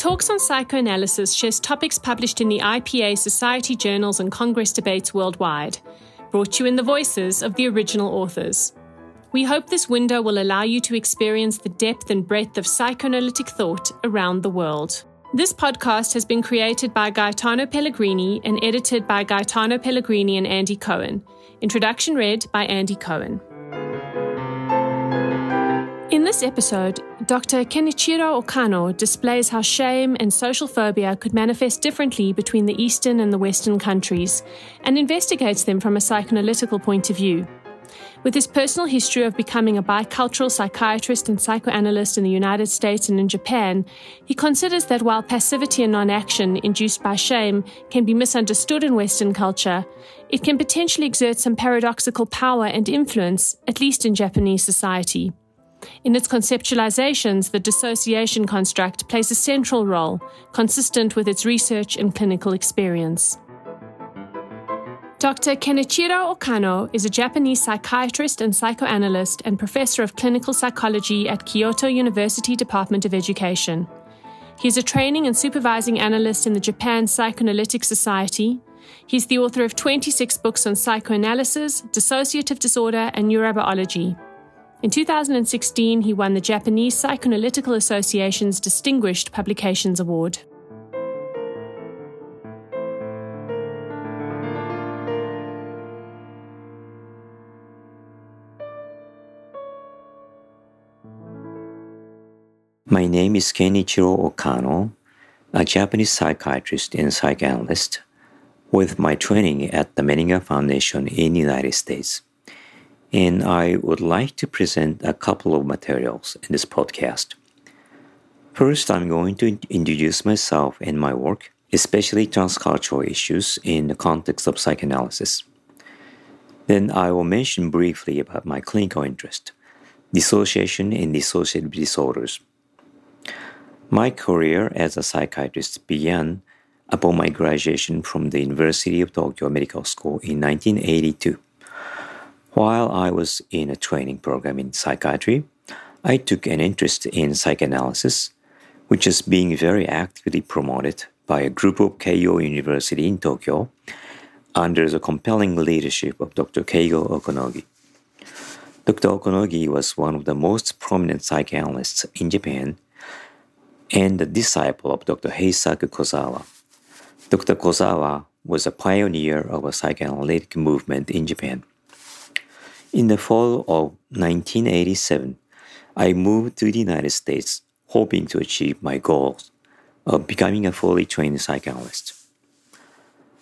Talks on Psychoanalysis shares topics published in the IPA Society journals and Congress debates worldwide, brought you in the voices of the original authors. We hope this window will allow you to experience the depth and breadth of psychoanalytic thought around the world. This podcast has been created by Gaetano Pellegrini and edited by Gaetano Pellegrini and Andy Cohen. Introduction read by Andy Cohen. In this episode, Dr. Kenichiro Okano displays how shame and social phobia could manifest differently between the Eastern and the Western countries and investigates them from a psychoanalytical point of view. With his personal history of becoming a bicultural psychiatrist and psychoanalyst in the United States and in Japan, he considers that while passivity and non action induced by shame can be misunderstood in Western culture, it can potentially exert some paradoxical power and influence, at least in Japanese society. In its conceptualizations, the dissociation construct plays a central role, consistent with its research and clinical experience. Dr. Kenichiro Okano is a Japanese psychiatrist and psychoanalyst and professor of clinical psychology at Kyoto University Department of Education. He is a training and supervising analyst in the Japan Psychoanalytic Society. He's the author of 26 books on psychoanalysis, dissociative disorder, and neurobiology. In 2016, he won the Japanese Psychoanalytical Association's Distinguished Publications Award. My name is Kenichiro Okano, a Japanese psychiatrist and psychoanalyst with my training at the Menninger Foundation in the United States and I would like to present a couple of materials in this podcast. First, I'm going to introduce myself and my work, especially transcultural issues in the context of psychoanalysis. Then I will mention briefly about my clinical interest, dissociation and dissociative disorders. My career as a psychiatrist began upon my graduation from the University of Tokyo Medical School in 1982. While I was in a training program in psychiatry, I took an interest in psychoanalysis, which is being very actively promoted by a group of Keio University in Tokyo under the compelling leadership of Dr. Keigo Okonogi. Dr. Okonogi was one of the most prominent psychoanalysts in Japan and a disciple of Dr. Heisaku Kozawa. Dr. Kozawa was a pioneer of a psychoanalytic movement in Japan. In the fall of 1987, I moved to the United States hoping to achieve my goals of becoming a fully trained psychoanalyst.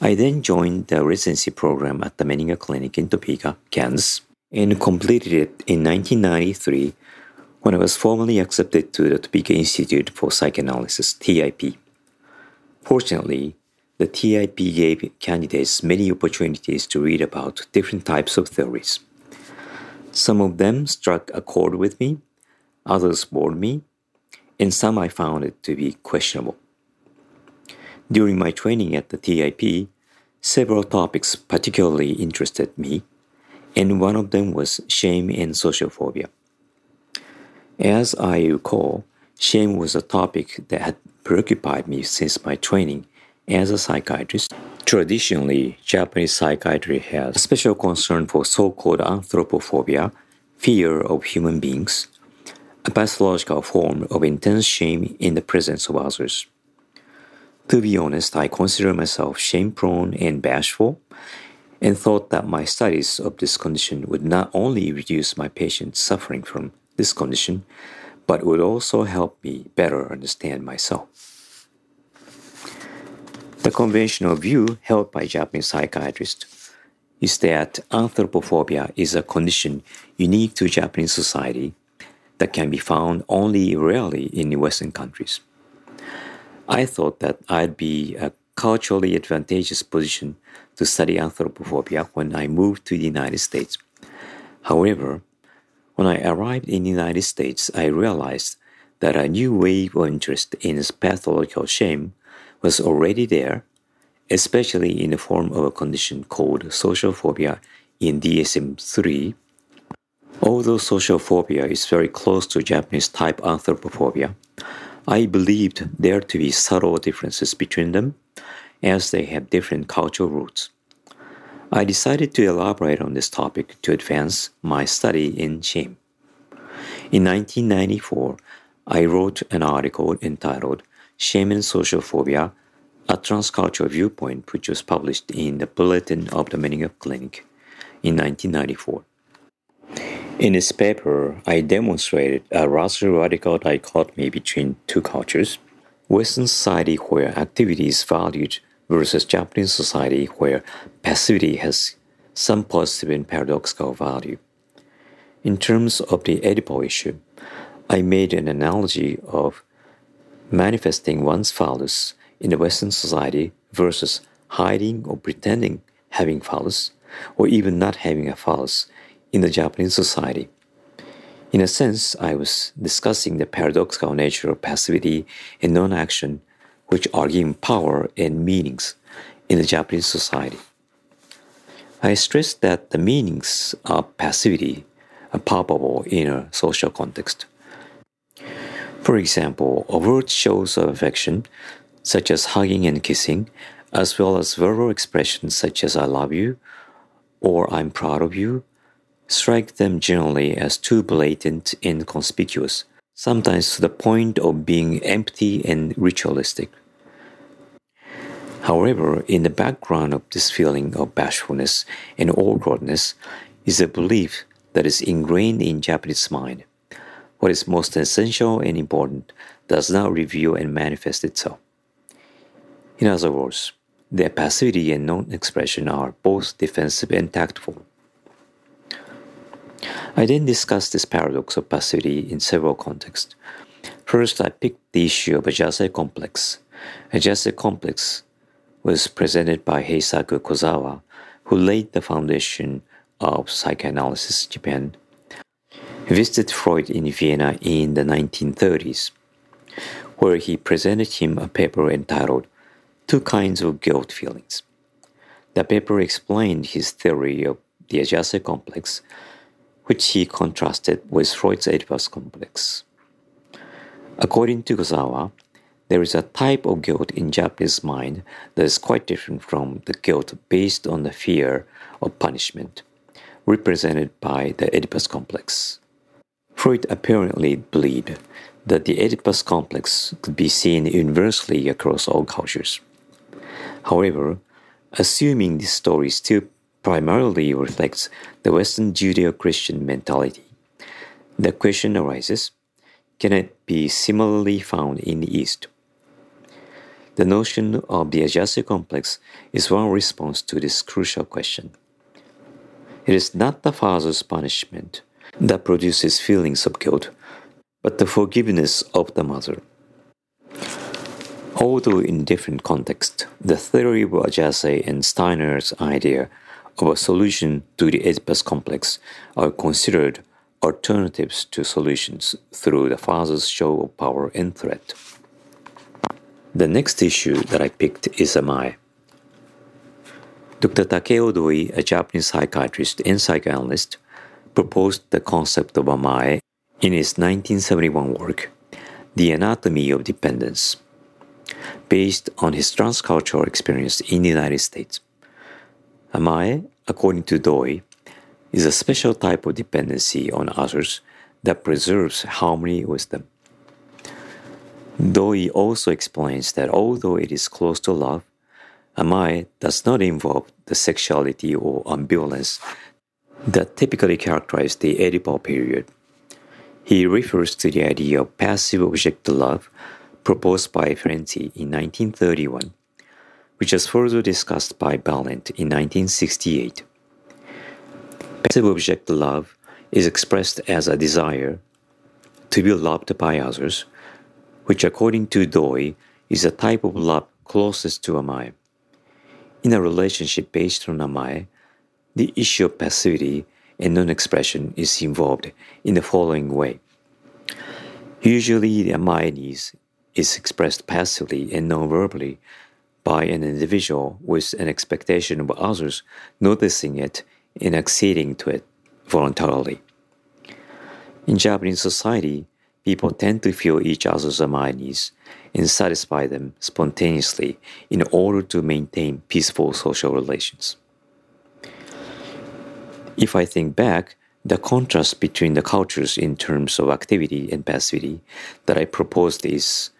I then joined the residency program at the Menninger Clinic in Topeka, Kansas, and completed it in 1993 when I was formally accepted to the Topeka Institute for Psychoanalysis, TIP. Fortunately, the TIP gave candidates many opportunities to read about different types of theories. Some of them struck a chord with me, others bored me, and some I found it to be questionable. During my training at the TIP, several topics particularly interested me, and one of them was shame and social phobia. As I recall, shame was a topic that had preoccupied me since my training as a psychiatrist Traditionally, Japanese psychiatry has a special concern for so called anthropophobia, fear of human beings, a pathological form of intense shame in the presence of others. To be honest, I consider myself shame prone and bashful, and thought that my studies of this condition would not only reduce my patients suffering from this condition, but would also help me better understand myself. The conventional view held by Japanese psychiatrists is that anthropophobia is a condition unique to Japanese society that can be found only rarely in Western countries. I thought that I'd be a culturally advantageous position to study anthropophobia when I moved to the United States. However, when I arrived in the United States, I realized that a new wave of interest in pathological shame was already there, especially in the form of a condition called social phobia in DSM 3. Although social phobia is very close to Japanese type anthropophobia, I believed there to be subtle differences between them, as they have different cultural roots. I decided to elaborate on this topic to advance my study in shame. In 1994, I wrote an article entitled Shame and Social Phobia A Transcultural Viewpoint, which was published in the Bulletin of the Menninger Clinic in 1994. In this paper, I demonstrated a rather radical dichotomy between two cultures Western society, where activity is valued, versus Japanese society, where passivity has some positive and paradoxical value. In terms of the Oedipal issue, I made an analogy of manifesting one's phallus in the Western society versus hiding or pretending having phallus, or even not having a phallus in the Japanese society. In a sense, I was discussing the paradoxical nature of passivity and non action, which are given power and meanings in the Japanese society. I stressed that the meanings of passivity are palpable in a social context. For example, overt shows of affection, such as hugging and kissing, as well as verbal expressions such as I love you or I'm proud of you, strike them generally as too blatant and conspicuous, sometimes to the point of being empty and ritualistic. However, in the background of this feeling of bashfulness and awkwardness is a belief that is ingrained in Japanese mind. What is most essential and important does not reveal and manifest itself. In other words, their passivity and non expression are both defensive and tactful. I then discussed this paradox of passivity in several contexts. First, I picked the issue of Ajase complex. Ajase complex was presented by Heisaku Kozawa, who laid the foundation of psychoanalysis Japan. Visited Freud in Vienna in the 1930s, where he presented him a paper entitled Two Kinds of Guilt Feelings. The paper explained his theory of the Ajase complex which he contrasted with Freud's Oedipus complex. According to Kozawa, there is a type of guilt in Japanese mind that is quite different from the guilt based on the fear of punishment, represented by the Oedipus complex. Freud apparently believed that the Oedipus complex could be seen universally across all cultures. However, assuming this story still primarily reflects the Western Judeo Christian mentality. The question arises can it be similarly found in the East? The notion of the Ajase complex is one response to this crucial question. It is not the father's punishment that produces feelings of guilt, but the forgiveness of the mother. Although in different contexts, the theory of Ajase and Steiner's idea of a solution to the Oedipus complex are considered alternatives to solutions through the father's show of power and threat. The next issue that I picked is Amae. Dr. Takeo Doi, a Japanese psychiatrist and psychoanalyst, proposed the concept of Amae in his 1971 work, The Anatomy of Dependence, based on his transcultural experience in the United States. Amae, according to Doi, is a special type of dependency on others that preserves harmony with them. Doi also explains that although it is close to love, Amae does not involve the sexuality or ambivalence that typically characterize the Oedipal period. He refers to the idea of passive object love proposed by Ferenczi in 1931 which was further discussed by Balint in 1968. Passive object love is expressed as a desire to be loved by others, which according to Doi is a type of love closest to Amae. In a relationship based on Amae, the issue of passivity and non expression is involved in the following way. Usually, the Amae needs is expressed passively and non verbally by an individual with an expectation of others noticing it and acceding to it voluntarily. In Japanese society, people tend to feel each other's needs and satisfy them spontaneously in order to maintain peaceful social relations. If I think back, the contrast between the cultures in terms of activity and passivity that I proposed is,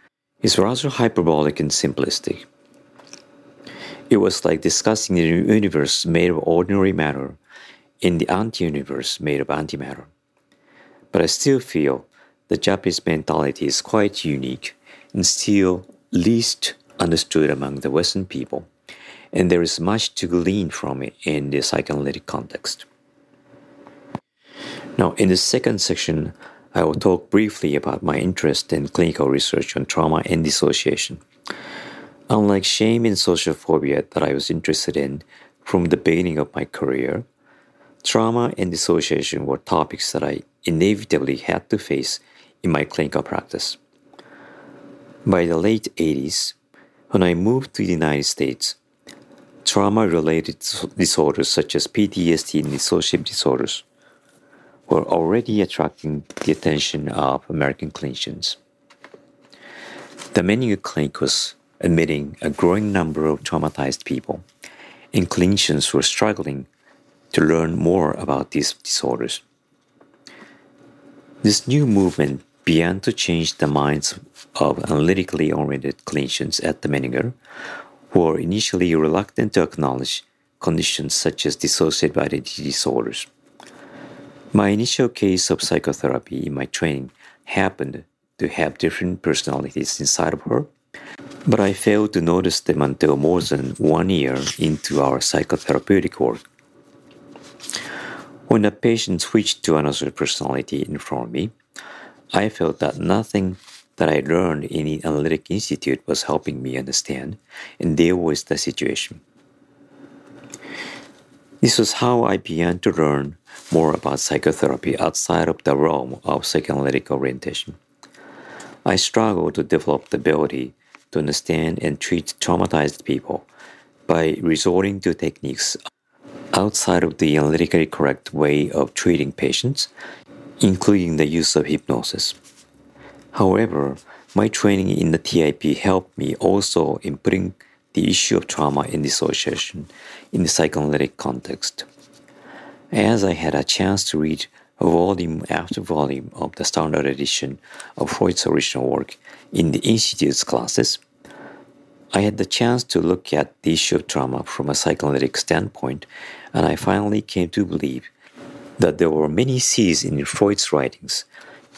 is rather hyperbolic and simplistic. It was like discussing the universe made of ordinary matter in the anti universe made of antimatter. But I still feel the Japanese mentality is quite unique and still least understood among the Western people, and there is much to glean from it in the psychoanalytic context. Now, in the second section, I will talk briefly about my interest in clinical research on trauma and dissociation. Unlike shame and social phobia that I was interested in from the beginning of my career, trauma and dissociation were topics that I inevitably had to face in my clinical practice. By the late 80s, when I moved to the United States, trauma related disorders such as PTSD and dissociative disorders were already attracting the attention of American clinicians. The Menninger Clinic was admitting a growing number of traumatized people, and clinicians were struggling to learn more about these disorders. This new movement began to change the minds of analytically oriented clinicians at the Menninger, who were initially reluctant to acknowledge conditions such as dissociative identity disorders. My initial case of psychotherapy in my training happened to have different personalities inside of her, but I failed to notice them until more than one year into our psychotherapeutic work. When a patient switched to another personality in front of me, I felt that nothing that I learned in the Analytic Institute was helping me understand and deal with the situation. This was how I began to learn more about psychotherapy outside of the realm of psychoanalytic orientation. I struggle to develop the ability to understand and treat traumatized people by resorting to techniques outside of the analytically correct way of treating patients, including the use of hypnosis. However, my training in the TIP helped me also in putting the issue of trauma and dissociation in the psychoanalytic context. As I had a chance to read volume after volume of the standard edition of Freud's original work in the Institute's classes, I had the chance to look at the issue of trauma from a psychoanalytic standpoint, and I finally came to believe that there were many C's in Freud's writings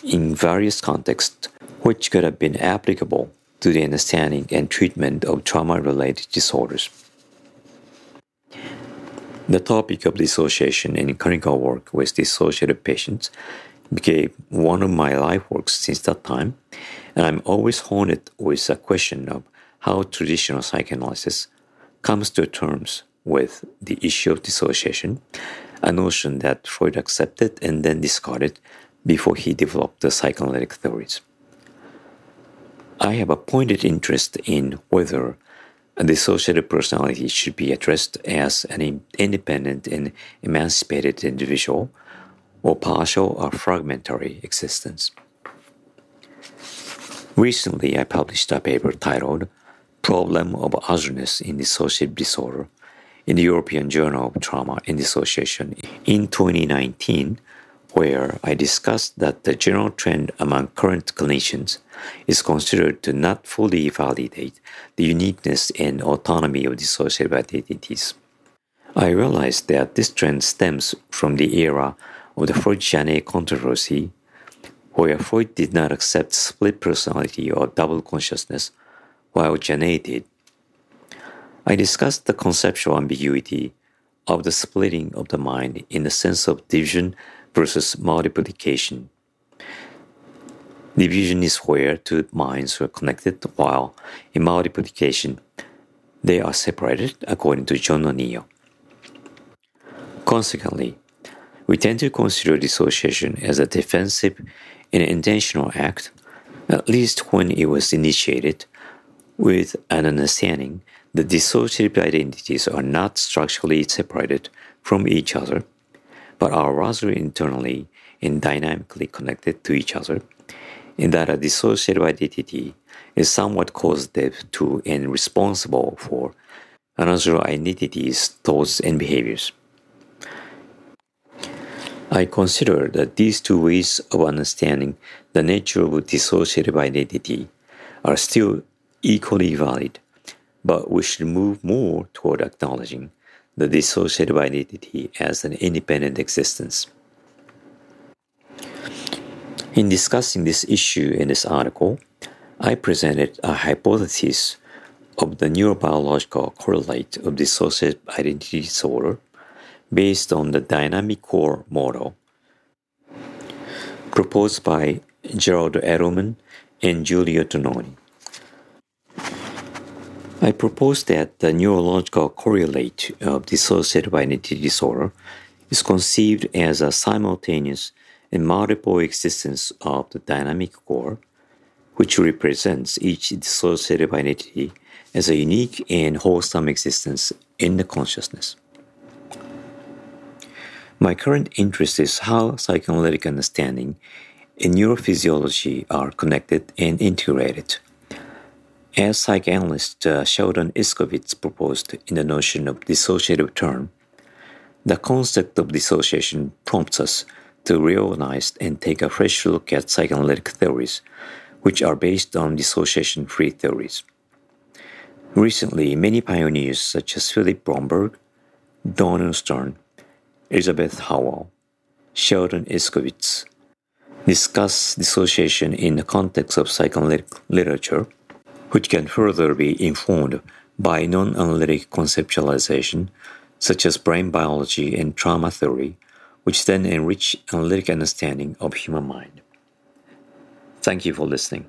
in various contexts which could have been applicable to the understanding and treatment of trauma related disorders. The topic of dissociation in clinical work with dissociated patients became one of my life works since that time, and I'm always haunted with the question of how traditional psychoanalysis comes to terms with the issue of dissociation, a notion that Freud accepted and then discarded before he developed the psychoanalytic theories. I have a pointed interest in whether a dissociative personality should be addressed as an independent and emancipated individual or partial or fragmentary existence. Recently, I published a paper titled Problem of Otherness in Dissociative Disorder in the European Journal of Trauma and Dissociation in 2019 where I discussed that the general trend among current clinicians is considered to not fully validate the uniqueness and autonomy of dissociative identities. I realized that this trend stems from the era of the Freud-Janet controversy, where Freud did not accept split personality or double consciousness, while Janet did. I discussed the conceptual ambiguity of the splitting of the mind in the sense of division versus multiplication. Division is where two minds were connected, while in multiplication, they are separated according to John O'Neill. Consequently, we tend to consider dissociation as a defensive and intentional act, at least when it was initiated, with an understanding that dissociative identities are not structurally separated from each other but are rather internally and dynamically connected to each other, that a dissociative identity is somewhat causative to and responsible for another identity's thoughts and behaviors. I consider that these two ways of understanding the nature of dissociative identity are still equally valid, but we should move more toward acknowledging the dissociative identity as an independent existence. In discussing this issue in this article, I presented a hypothesis of the neurobiological correlate of dissociative identity disorder based on the dynamic core model proposed by Gerald Edelman and Giulio Tononi. I propose that the neurological correlate of dissociative identity disorder is conceived as a simultaneous and multiple existence of the dynamic core, which represents each dissociative identity as a unique and wholesome existence in the consciousness. My current interest is how psychoanalytic understanding and neurophysiology are connected and integrated. As psychoanalyst uh, Sheldon Itzkowitz proposed in the notion of dissociative term, the concept of dissociation prompts us to reorganize and take a fresh look at psychoanalytic theories, which are based on dissociation free theories. Recently, many pioneers such as Philip Bromberg, Donald Stern, Elizabeth Howell, Sheldon Itzkowitz discuss dissociation in the context of psychoanalytic literature, which can further be informed by non analytic conceptualization, such as brain biology and trauma theory, which then enrich analytic understanding of human mind. Thank you for listening.